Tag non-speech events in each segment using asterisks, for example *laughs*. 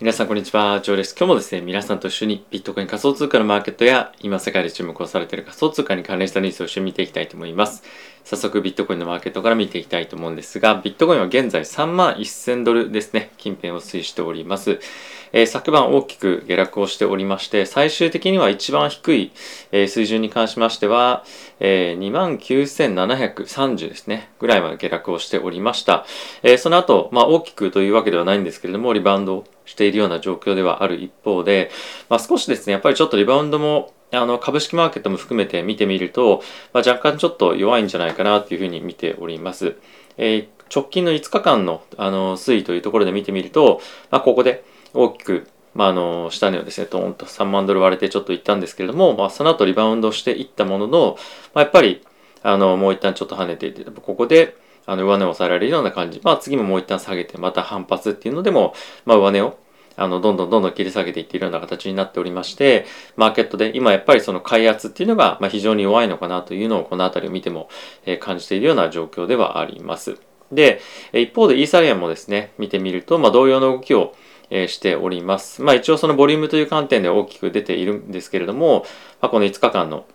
皆さんこんにちは、ジョーです。今日もですね、皆さんと一緒にビットコイン仮想通貨のマーケットや今世界で注目をされている仮想通貨に関連したニュースを一緒に見ていきたいと思います。早速ビットコインのマーケットから見ていきたいと思うんですが、ビットコインは現在3万1000ドルですね、近辺を推移しております。えー、昨晩大きく下落をしておりまして、最終的には一番低い、えー、水準に関しましては、えー、29,730ですね、ぐらいまで下落をしておりました。えー、その後、まあ大きくというわけではないんですけれども、リバウンドしているような状況ではある一方で、まあ、少しですね、やっぱりちょっとリバウンドもあの株式マーケットも含めて見てみると、まあ、若干ちょっと弱いんじゃないかなというふうに見ております。えー、直近の5日間のあの推移というところで見てみると、まあ、ここで大きく、まあ、あの下値をですね、ドーンと3万ドル割れてちょっといったんですけれども、まあ、その後リバウンドしていったものの、まあ、やっぱりあのもう一旦ちょっと跳ねていて、ここであの上値を抑えられるような感じ、まあ、次ももう一旦下げてまた反発っていうのでも、まあ、上値をあの、どんどんどんどん切り下げていっているような形になっておりまして、マーケットで今やっぱりその開圧っていうのが、ま非常に弱いのかなというのをこの辺りを見ても、え感じているような状況ではあります。で、一方でイーサリアムもですね、見てみると、まあ、同様の動きをえしております。まあ一応そのボリュームという観点で大きく出ているんですけれども、まあ、この5日間の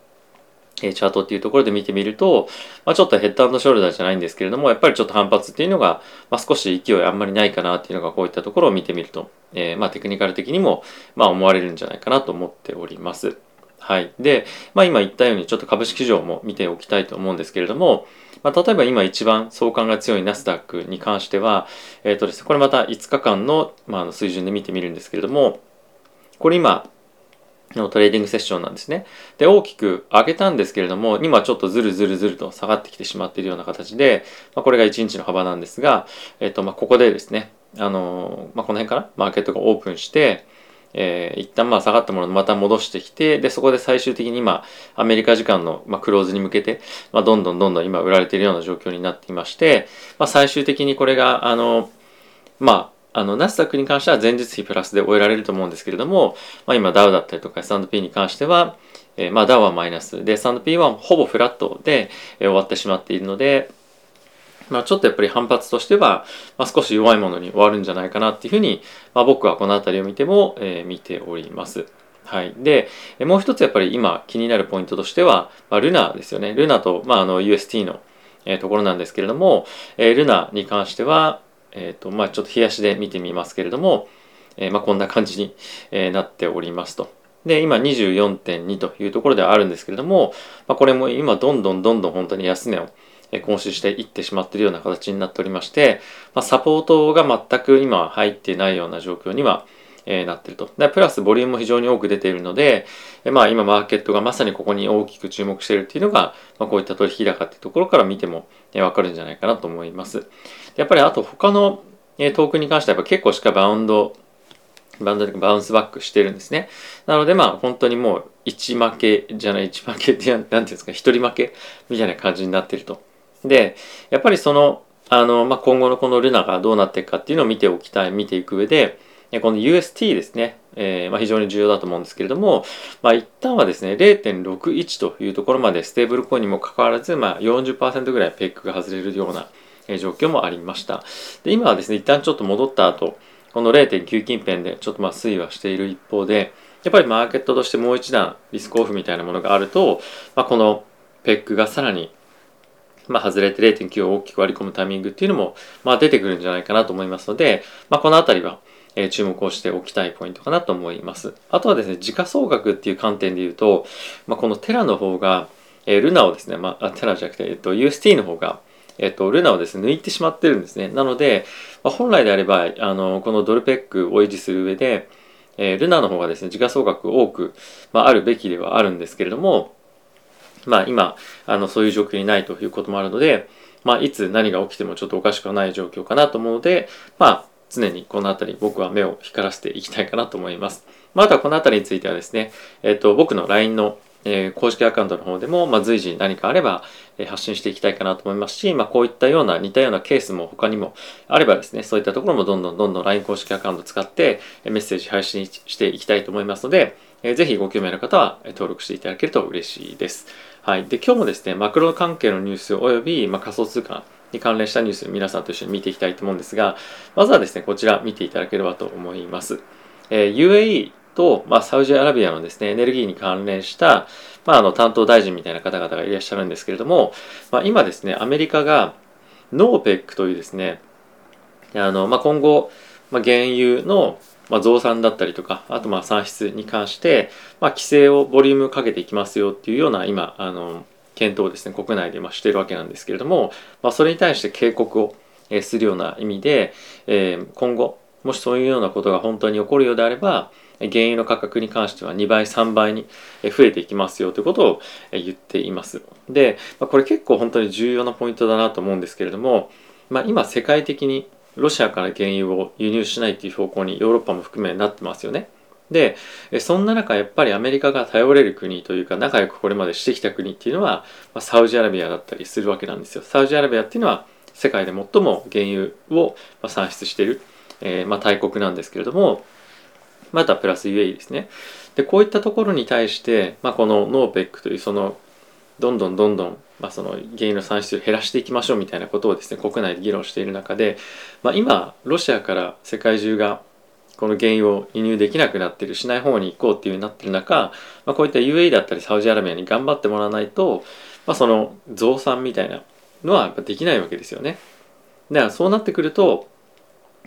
チャートっていうところで見てみると、まあ、ちょっとヘッドショルダーじゃないんですけれども、やっぱりちょっと反発っていうのが、まあ、少し勢いあんまりないかなっていうのがこういったところを見てみると、えー、まあテクニカル的にも、まあ思われるんじゃないかなと思っております。はい。で、まあ今言ったようにちょっと株式市場も見ておきたいと思うんですけれども、まあ、例えば今一番相関が強いナスダックに関しては、えっ、ー、とですね、これまた5日間の,、まあ、の水準で見てみるんですけれども、これ今、のトレーディングセッションなんですね。で、大きく上げたんですけれども、今ちょっとずるずるずると下がってきてしまっているような形で、まあ、これが1日の幅なんですが、えっ、と、まあ、ここでですね、あのまあ、この辺からマーケットがオープンして、えー、一旦まあ下がったものをまた戻してきて、で、そこで最終的に今、アメリカ時間のまあクローズに向けて、まあ、どんどんどんどん今売られているような状況になっていまして、まあ、最終的にこれが、あの、まあ、あの、ナスダックに関しては前日比プラスで終えられると思うんですけれども、まあ、今ダウだったりとか S&P に関しては、えー、まあダウはマイナスで S&P はほぼフラットで、えー、終わってしまっているので、まあ、ちょっとやっぱり反発としては、まあ、少し弱いものに終わるんじゃないかなっていうふうに、まあ、僕はこの辺りを見ても、えー、見ております。はい。で、もう一つやっぱり今気になるポイントとしては、まあ、ルナですよね。ルナと、まあ、あの UST の、えー、ところなんですけれども、えー、ルナに関しては、えっ、ー、と、まあ、ちょっと冷やしで見てみますけれども、えー、まあ、こんな感じに、えー、なっておりますと。で、今24.2というところではあるんですけれども、まあ、これも今どんどんどんどん本当に安値を更新していってしまっているような形になっておりまして、まあ、サポートが全く今入ってないような状況には、え、なってると。で、プラスボリュームも非常に多く出ているので、えまあ今マーケットがまさにここに大きく注目しているっていうのが、まあ、こういった取引高っていうところから見ても、え、わかるんじゃないかなと思います。やっぱりあと他のえトークに関してはやっぱ結構しっかりバウンド、バウンドでバウンスバックしてるんですね。なのでまあ本当にもう1負けじゃない1負けって何ていうんですか1人負けみたいな感じになってると。で、やっぱりその、あの、まあ、今後のこのルナがどうなっていくかっていうのを見ておきたい、見ていく上で、この UST ですね、えー、まあ、非常に重要だと思うんですけれども、まあ、一旦はですね、0.61というところまでステーブルコインにもかかわらず、まあ40%ぐらいペックが外れるような状況もありました。で、今はですね、一旦ちょっと戻った後、この0.9近辺でちょっとまあ推移はしている一方で、やっぱりマーケットとしてもう一段リスクオフみたいなものがあると、まあ、このペックがさらにまあ、外れて0.9を大きく割り込むタイミングっていうのも、まあ、出てくるんじゃないかなと思いますので、まあ、このあたりは、え、注目をしておきたいポイントかなと思います。あとはですね、時価総額っていう観点で言うと、まあ、このテラの方が、え、ルナをですね、まあ、テラじゃなくて、えっと、UST の方が、えっと、ルナをですね、抜いてしまってるんですね。なので、まあ、本来であれば、あの、このドルペックを維持する上で、えー、ルナの方がですね、時価総額多く、まあ、あるべきではあるんですけれども、まあ今、あの、そういう状況にないということもあるので、まあいつ何が起きてもちょっとおかしくはない状況かなと思うので、まあ常にこのあたり僕は目を光らせていきたいかなと思います。まあ、あとはこのあたりについてはですね、えっ、と、僕の LINE のえー、公式アカウントの方でも、まあ、随時何かあれば、えー、発信していきたいかなと思いますし、まあ、こういったような似たようなケースも他にもあればですね、そういったところもどんどんどんどん LINE 公式アカウント使ってメッセージ配信していきたいと思いますので、えー、ぜひご興味ある方は登録していただけると嬉しいです。はい。で、今日もですね、マクロ関係のニュース及び、まあ、仮想通貨に関連したニュース皆さんと一緒に見ていきたいと思うんですがまずはですねこちら見ていただければと思います、えー、UAE と、まあ、サウジアラビアのですねエネルギーに関連した、まあ、あの担当大臣みたいな方々がいらっしゃるんですけれども、まあ、今ですねアメリカがノーペックというですねあの、まあ、今後、まあ、原油のまあ、増産だったりとかあとま産出に関して、まあ、規制をボリュームかけていきますよっていうような今あの検討をですね国内で今しているわけなんですけれども、まあ、それに対して警告をするような意味で、えー、今後もしそういうようなことが本当に起こるようであれば原油の価格に関しては2倍3倍に増えていきますよということを言っています。で、これ結構本当に重要なポイントだなと思うんですけれども、まあ、今世界的にロシアから原油を輸入しないという方向にヨーロッパも含めなってますよね。でそんな中やっぱりアメリカが頼れる国というか仲良くこれまでしてきた国っていうのは、サウジアラビアだったりするわけなんですよ。サウジアラビアっていうのは世界で最も原油を産出している、えー、まあ、大国なんですけれどもまたプラス UAE ですね。でこういったところに対して、まあ、このノーペックというそのどんどんどんどん、まあ、その原油の産出を減らしていきましょうみたいなことをですね国内で議論している中で、まあ、今ロシアから世界中がこの原油を輸入できなくなってるしない方に行こうっていうになってる中、まあ、こういった UAE だったりサウジアラビアに頑張ってもらわないと、まあ、その増産みたいなのはやっぱできないわけですよね。だからそうなってくると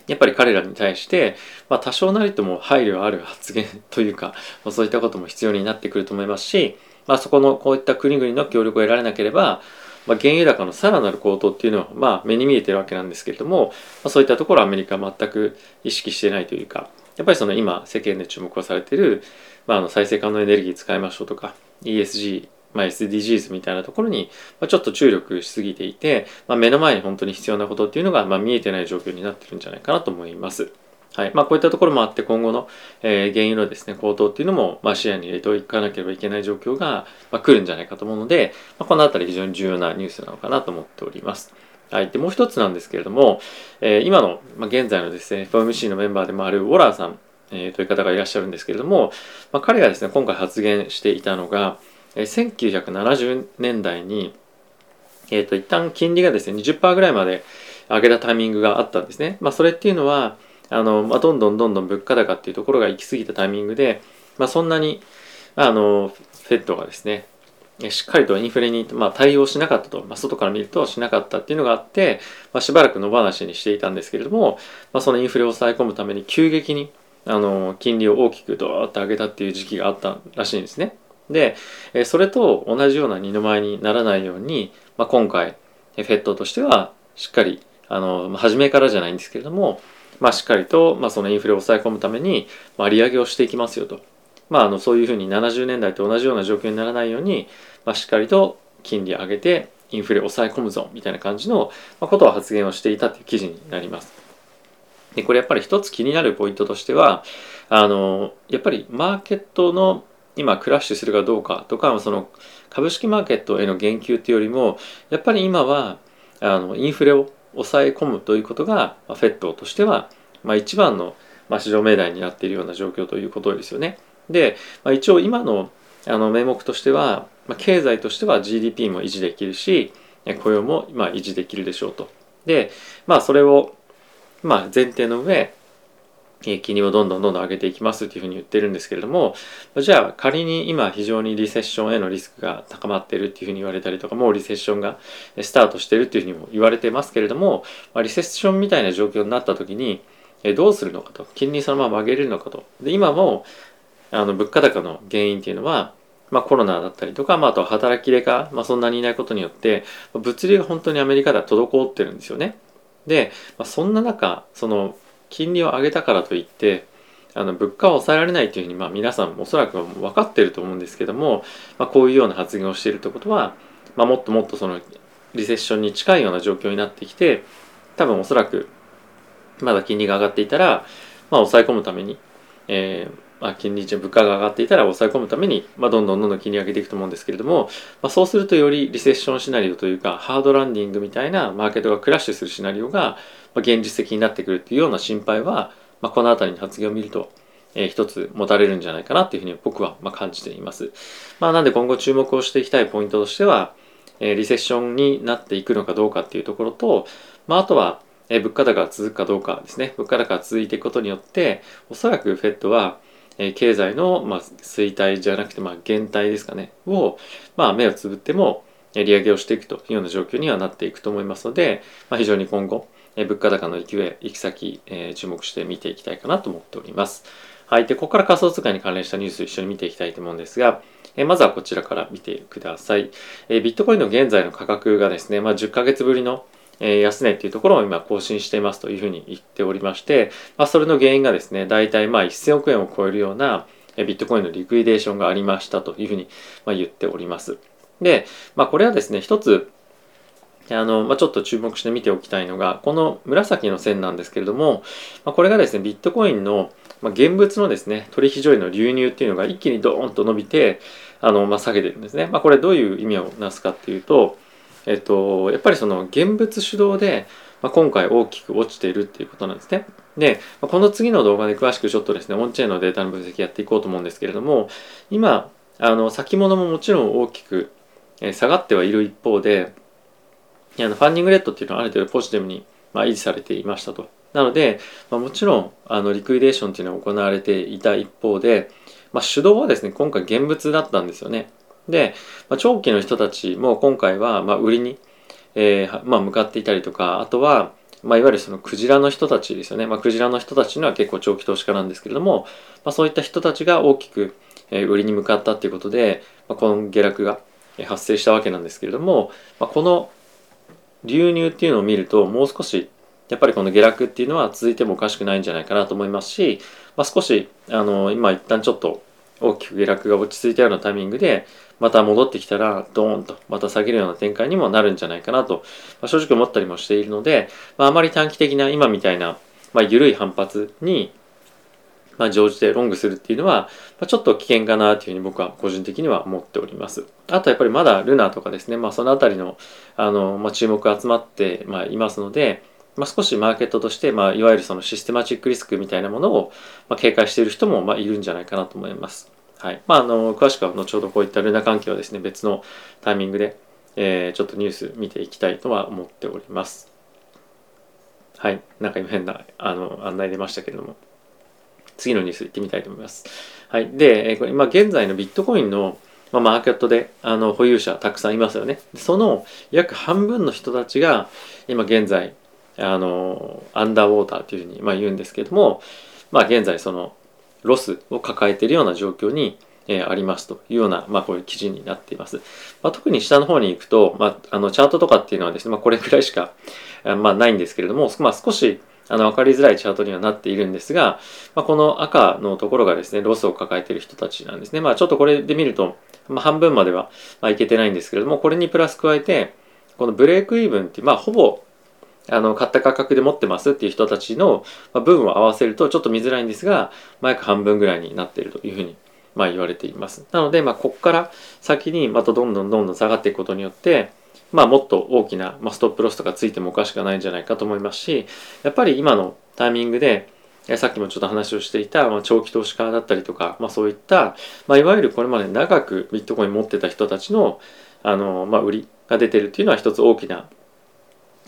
やっぱり彼らに対して、まあ、多少なりとも配慮ある発言 *laughs* というか、まあ、そういったことも必要になってくると思いますし、まあ、そこのこういった国々の協力を得られなければ、まあ、原油高のさらなる高騰っていうのは、まあ、目に見えてるわけなんですけれども、まあ、そういったところはアメリカは全く意識してないというかやっぱりその今世間で注目をされてる、まあ、あの再生可能エネルギー使いましょうとか ESG まあ、SDGs みたいなところにまちょっと注力しすぎていて、まあ、目の前に本当に必要なことっていうのがまあ見えてない状況になってるんじゃないかなと思います。はいまあ、こういったところもあって今後の、えー、原油のですね高騰っていうのも、まあ、視野に入れておかなければいけない状況が、まあ、来るんじゃないかと思うので、まあ、この辺り非常に重要なニュースなのかなと思っております。はい、でもう一つなんですけれども、えー、今の、まあ、現在のですね FOMC のメンバーでもあるウォラーさん、えー、という方がいらっしゃるんですけれども、まあ、彼がですね今回発言していたのが、えー、1970年代に、えー、と一旦金利がですね20%ぐらいまで上げたタイミングがあったんですね。まあ、それっていうのはあの、まあ、どんどんどんどん物価高っていうところが行き過ぎたタイミングで、まあ、そんなにあのフェットがですねしっかりとインフレに、まあ、対応しなかったと、まあ、外から見るとしなかったっていうのがあって、まあ、しばらく野放しにしていたんですけれども、まあ、そのインフレを抑え込むために急激にあの金利を大きくドーッと上げたっていう時期があったらしいんですね。でそれと同じような二の舞にならないように、まあ、今回フェットとしてはしっかりあの初めからじゃないんですけれどもまあ、しっかりと、まあ、そのインフレを抑え込むために、まあ、利上げをしていきますよと、まあ、あのそういうふうに70年代と同じような状況にならないように、まあ、しっかりと金利上げてインフレ抑え込むぞみたいな感じのことを発言をしていたという記事になります。でこれやっぱり一つ気になるポイントとしてはあのやっぱりマーケットの今クラッシュするかどうかとかその株式マーケットへの言及っていうよりもやっぱり今はあのインフレを抑え込むということが、まあ、フェットとしては、まあ、一番の、まあ、市場命題になっているような状況ということですよね。で、まあ、一応今のあの名目としては、まあ、経済としては GDP も維持できるし雇用もまあ維持できるでしょうと。でまあそれをまあ前提の上金利をどんどんどんどん上げていきますっていうふうに言ってるんですけれどもじゃあ仮に今非常にリセッションへのリスクが高まっているっていうふうに言われたりとかもうリセッションがスタートしてるっていうふうにも言われてますけれども、ま、リセッションみたいな状況になった時にどうするのかと金利そのまま上げれるのかとで今もあの物価高の原因っていうのはまあ、コロナだったりとか、まあ、あと働き入れが、まあ、そんなにいないことによって物流が本当にアメリカでは滞ってるんですよね。で、まあ、そんな中その金利を上げたからといってあの物価を抑えられないというふうに、まあ、皆さんおそらく分かってると思うんですけども、まあ、こういうような発言をしているということは、まあ、もっともっとそのリセッションに近いような状況になってきて多分おそらくまだ金利が上がっていたら、まあ、抑え込むために、えーまあ、金利物価が上がっていたら抑え込むために、まあ、どんどんどんどん金利上げていくと思うんですけれども、まあ、そうするとよりリセッションシナリオというかハードランディングみたいなマーケットがクラッシュするシナリオが、まあ、現実的になってくるっていうような心配は、まあ、この辺りの発言を見ると、えー、一つ持たれるんじゃないかなっていうふうに僕はま感じています。まあ、なんで今後注目をしていきたいポイントとしては、えリセッションになっていくのかどうかっていうところと、まあ、あとは、え物価高が続くかどうかですね物価高が続いていくことによっておそらくフェットは、え経済の、ま、衰退じゃなくて、ま、減退ですかねを、ま、目をつぶっても利上げをしていくというような状況にはなっていくと思いますので、まあ、非常に今後、え物価高の勢い行き先、え注目して見ていきたいかなと思っております。はい。で、ここから仮想通貨に関連したニュースを一緒に見ていきたいと思うんですが、えまずはこちらから見てください。えビットコインの現在の価格がですね、まあ、10ヶ月ぶりのえ安値っていうところを今更新していますというふうに言っておりまして、まあ、それの原因がですね、大体まあ1000億円を超えるようなビットコインのリクイデーションがありましたというふうにま言っております。で、まあ、これはですね、一つ、あの、まあ、ちょっと注目して見ておきたいのが、この紫の線なんですけれども、まあ、これがですね、ビットコインの、まあ現物のですね、取引所への流入っていうのが一気にドーンと伸びて、あの、まあ、下げてるんですね。まあ、これどういう意味をなすかっていうと、えっと、やっぱりその現物主導で、まあ、今回大きく落ちているっていうことなんですね。で、この次の動画で詳しくちょっとですね、オンチェーンのデータの分析やっていこうと思うんですけれども、今、あの先物ももちろん大きく下がってはいる一方で、あのファンディングレッドっていうのはある程度ポジティブに、まあ、維持されていましたと。なので、まあ、もちろんあのリクイデーションっていうのは行われていた一方で、まあ、主導はですね、今回現物だったんですよね。で、まあ、長期の人たちも今回はまあ売りに、えーまあ、向かっていたりとかあとは、まあ、いわゆるそのクジラの人たちですよね、まあ、クジラの人たちのは結構長期投資家なんですけれども、まあ、そういった人たちが大きく売りに向かったっていうことで、まあ、この下落が発生したわけなんですけれども、まあ、この流入っていうのを見るともう少しやっぱりこの下落っていうのは続いてもおかしくないんじゃないかなと思いますし、まあ、少しあの今一旦ちょっと大きく下落が落ち着いたようなタイミングでまた戻ってきたらドーンとまた下げるような展開にもなるんじゃないかなと、まあ、正直思ったりもしているので、まあ、まり短期的な今みたいな、まあ、緩い反発にまあ、乗じてロングするっていうのは、まあ、ちょっと危険かなというふうに僕は個人的には思っております。あとやっぱりまだルナとかですね、まあ、そのあたりのあの、まあ、注目が集まって、まあ、いますので、まあ、少しマーケットとして、まあ、いわゆるそのシステマチックリスクみたいなものを、まあ、警戒している人も、まあ、いるんじゃないかなと思います。はいまあ、あの詳しくは後ほどこういったルナ関係はですね別のタイミングで、えー、ちょっとニュース見ていきたいとは思っております。はい、なんか今変なあの案内出ましたけれども次のニュースいってみたいと思います。はい、で、えー、これ今現在のビットコインのまあ、マーケットであの保有者たくさんいますよね。その約半分の人たちが今現在あのアンダーウォーターというふうにまあ言うんですけれども、まあ、現在そのロスを抱えているような状況に、えー、ありますというような、まあ、こういう記事になっています。まあ、特に下の方に行くと、まあ、あのチャートとかっていうのはですね、まあ、これくらいしか、まあ、ないんですけれども、まあ、少しあの分かりづらいチャートにはなっているんですが、まあ、この赤のところがですね、ロスを抱えている人たちなんですね。まあ、ちょっとこれで見ると、まあ、半分までは、まあ、いけてないんですけれども、これにプラス加えて、このブレイクイーブンって、まあ、ほぼあの買った価格で持ってますっていう人たちの分を合わせるとちょっと見づらいんですが、まあ、約半分ぐらいになっているというふうにまあ言われています。なので、まあ、ここから先にまたどんどんどんどん下がっていくことによって、まあ、もっと大きな、まあ、ストップロスとかついてもおかしくないんじゃないかと思いますし、やっぱり今のタイミングで、さっきもちょっと話をしていた、まあ、長期投資家だったりとか、まあ、そういった、まあ、いわゆるこれまで長くビットコイン持ってた人たちのあの、まあ、売りが出てるっていうのは一つ大きな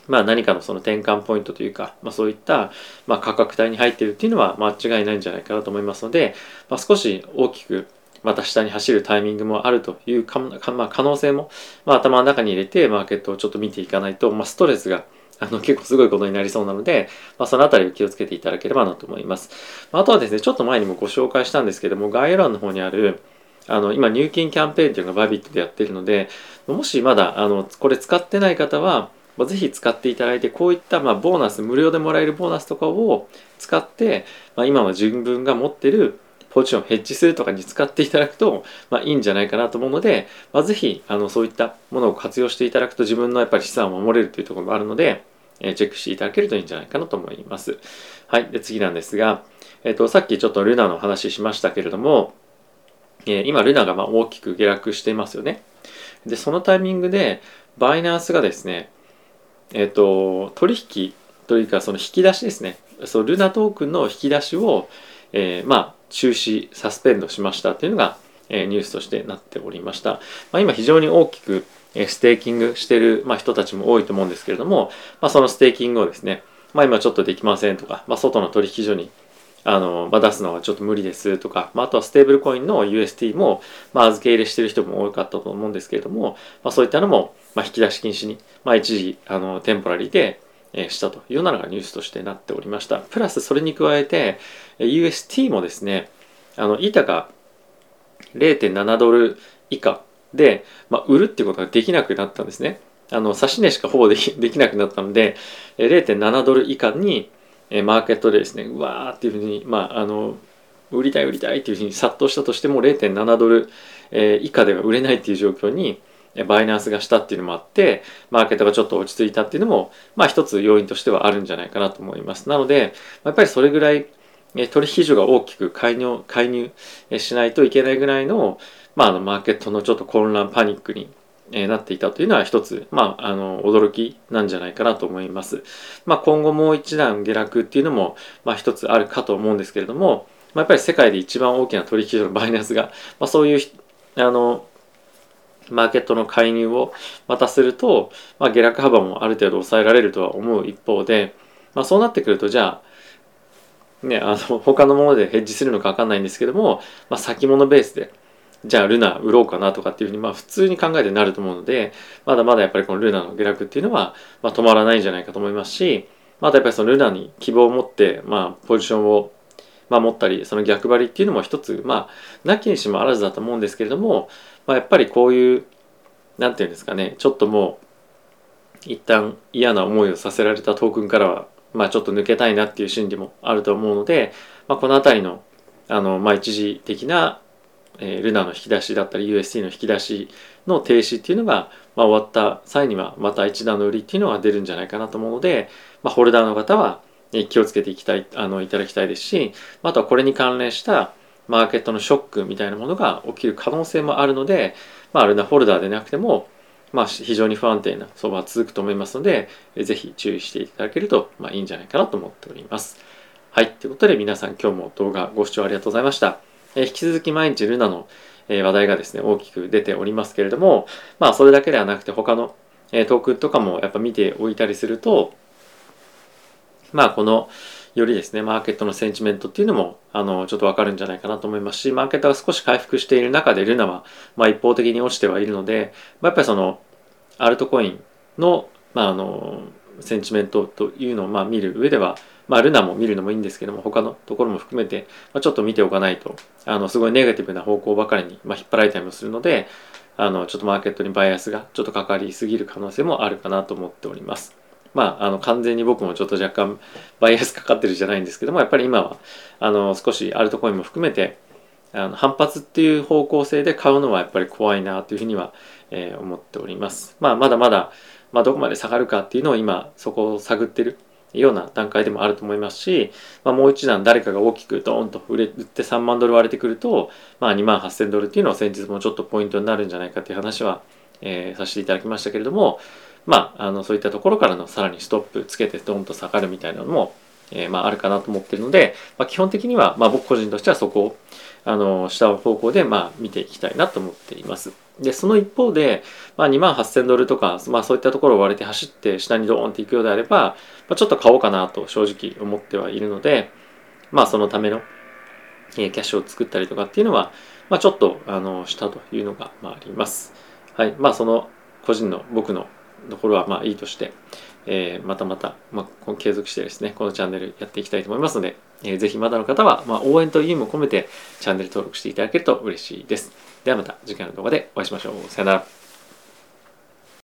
まあ、何かのその転換ポイントというか、まあ、そういった、まあ、価格帯に入ってるっていうのは間違いないんじゃないかなと思いますので、まあ、少し大きくまた下に走るタイミングもあるというか、まあ、可能性も、まあ、頭の中に入れてマーケットをちょっと見ていかないと、まあ、ストレスがあの結構すごいことになりそうなので、まあ、そのあたりを気をつけていただければなと思います。あとはですね、ちょっと前にもご紹介したんですけども、概要欄の方にある、あの今入金キャンペーンというのがバビットでやっているので、もしまだあのこれ使ってない方は、まあ、ぜひ使っていただいてこういったまあボーナス無料でもらえるボーナスとかを使って、まあ、今は自分が持ってるポジションヘッジするとかに使っていただくと、まあ、いいんじゃないかなと思うので、まあ、ぜひあのそういったものを活用していただくと自分のやっぱり資産を守れるというところもあるので、えー、チェックしていただけるといいんじゃないかなと思います。はい。で、次なんですが、えっ、ー、と、さっきちょっとルナの話しましたけれども、えー、今ルナがまあ大きく下落していますよね。で、そのタイミングで、バイナンスがですね、えっ、ー、と、取引というか、その引き出しですね。そう、 LUNA トークンの引き出しを、えー、まあ、中止、サスペンドしましたっていうのが、え、ニュースとしてなっておりました。まあ、今非常に大きく、えステーキングしてる、まあ、人たちも多いと思うんですけれども、まあ、そのステーキングをですね、まあ、今ちょっとできませんとか、まあ、外の取引所にあの、まあ、出すのはちょっと無理ですとか、まあ、あとはステーブルコインの UST も、まあ、預け入れしてる人も多かったと思うんですけれども、まあ、そういったのも、まあ、引き出し禁止に、まあ、一時あのテンポラリーで、え、したというようなのがニュースとしてなっておりましたプラスそれに加えて UST もですねあの板が0.7ドル以下で、まあ、売るっていうことができなくなったんですね。あの指し値しかほぼできできなくなったので0.7ドル以下にマーケットでですねうわーっていうふうにまああの売りたい売りたいっていうふうに殺到したとしても0.7ドル、え以下では売れないっていう状況にバイナンスがしたっていうのもあってマーケットがちょっと落ち着いたっていうのもまあ一つ要因としてはあるんじゃないかなと思います。なのでやっぱりそれぐらい取引所が大きく介入介入しないといけないぐらいの,、まあ、あのマーケットのちょっと混乱パニックになっていたというのは一つ、まあ、あの驚きなんじゃないかなと思います。まあ、今後もう一段下落っていうのも、まあ、一つあるかと思うんですけれども、まあ、やっぱり世界で一番大きな取引所のバイナンスが、まあ、そういうあのマーケットの介入をまたすると、まあ、下落幅もある程度抑えられるとは思う一方で、まあ、そうなってくるとじゃあねあの *laughs* 他のものでヘッジするのか分かんないんですけども、まあ、先物ベースでじゃあルナ売ろうかなとかっていうふうにまあ普通に考えてなると思うのでまだまだやっぱりこのルナの下落っていうのはまあ止まらないんじゃないかと思いますしまたやっぱりそのルナに希望を持ってまあポジションをまあ持ったりその逆張りっていうのも一つまあなきにしもあらずだと思うんですけれども、まあ、やっぱりこういうなんていうんですかねちょっともう一旦嫌な思いをさせられたトークンからはまあちょっと抜けたいなっていう心理もあると思うので、まあ、この辺りのあのまあ一時的なえー、ルナの引き出しだったり UST の引き出しの停止っていうのが、まあ、終わった際にはまた一段の売りっていうのが出るんじゃないかなと思うので、まあ、ホルダーの方は気をつけていきたいあのいただきたいですしあとはこれに関連したマーケットのショックみたいなものが起きる可能性もあるので、まあ、ルナホルダーでなくても、まあ、非常に不安定な相場は続くと思いますのでぜひ注意していただけると、まあ、いいんじゃないかなと思っております。はい。ということで皆さん今日も動画ご視聴ありがとうございました。え引き続き毎日ルナの、え話題がですね、大きく出ておりますけれども、まあそれだけではなくて他の、えトークとかもやっぱ見ておいたりすると、まあこの、よりですね、マーケットのセンチメントっていうのも、あの、ちょっとわかるんじゃないかなと思いますし、マーケットが少し回復している中でルナは、まあ一方的に落ちてはいるので、まあ、やっぱりその、アルトコインの、まああの、センチメントというのをまあ見る上では、まあ、ルナも見るのもいいんですけども、他のところも含めて、まあ、ちょっと見ておかないと、あの、すごいネガティブな方向ばかりに、まあ、引っ張られたりもするので、あの、ちょっとマーケットにバイアスがちょっとかかりすぎる可能性もあるかなと思っております。まあ、あの、完全に僕もちょっと若干バイアスかかってるじゃないんですけども、やっぱり今は、あの、少しアルトコインも含めて、あの反発っていう方向性で買うのはやっぱり怖いなというふうには、えー、思っております。まあ、まだまだ、まあ、どこまで下がるかっていうのを今そこを探ってるような段階でもあると思いますし、まあ、もう一段誰かが大きくドーンと売れ売って3万ドル割れてくると、まあ、2万8000ドルっていうのは先日もちょっとポイントになるんじゃないかっていう話は、えー、させていただきましたけれども、まあ、あのそういったところからのさらにストップつけてドーンと下がるみたいなのも、えー、まあ、あるかなと思ってるので、まあ、基本的には、まあ、僕個人としてはそこをあの下方向で、まあ、見ていきたいなと思っています。で、その一方で、まあ、2万8000ドルとか、まあ、そういったところを割れて走って下にドーンっていくようであれば、まあ、ちょっと買おうかなと正直思ってはいるので、まあ、そのための、キャッシュを作ったりとかっていうのは、まあ、ちょっと、あの、したというのが、まあ、あります。はい。まあ、その、個人の僕のところは、まあ、いいとして、えー、またまた、まあ、継続してですね、このチャンネルやっていきたいと思いますので、えー、ぜひまだの方は、まあ、応援という意味も込めてチャンネル登録していただけると嬉しいです。ではまた次回の動画でお会いしましょう。さよなら。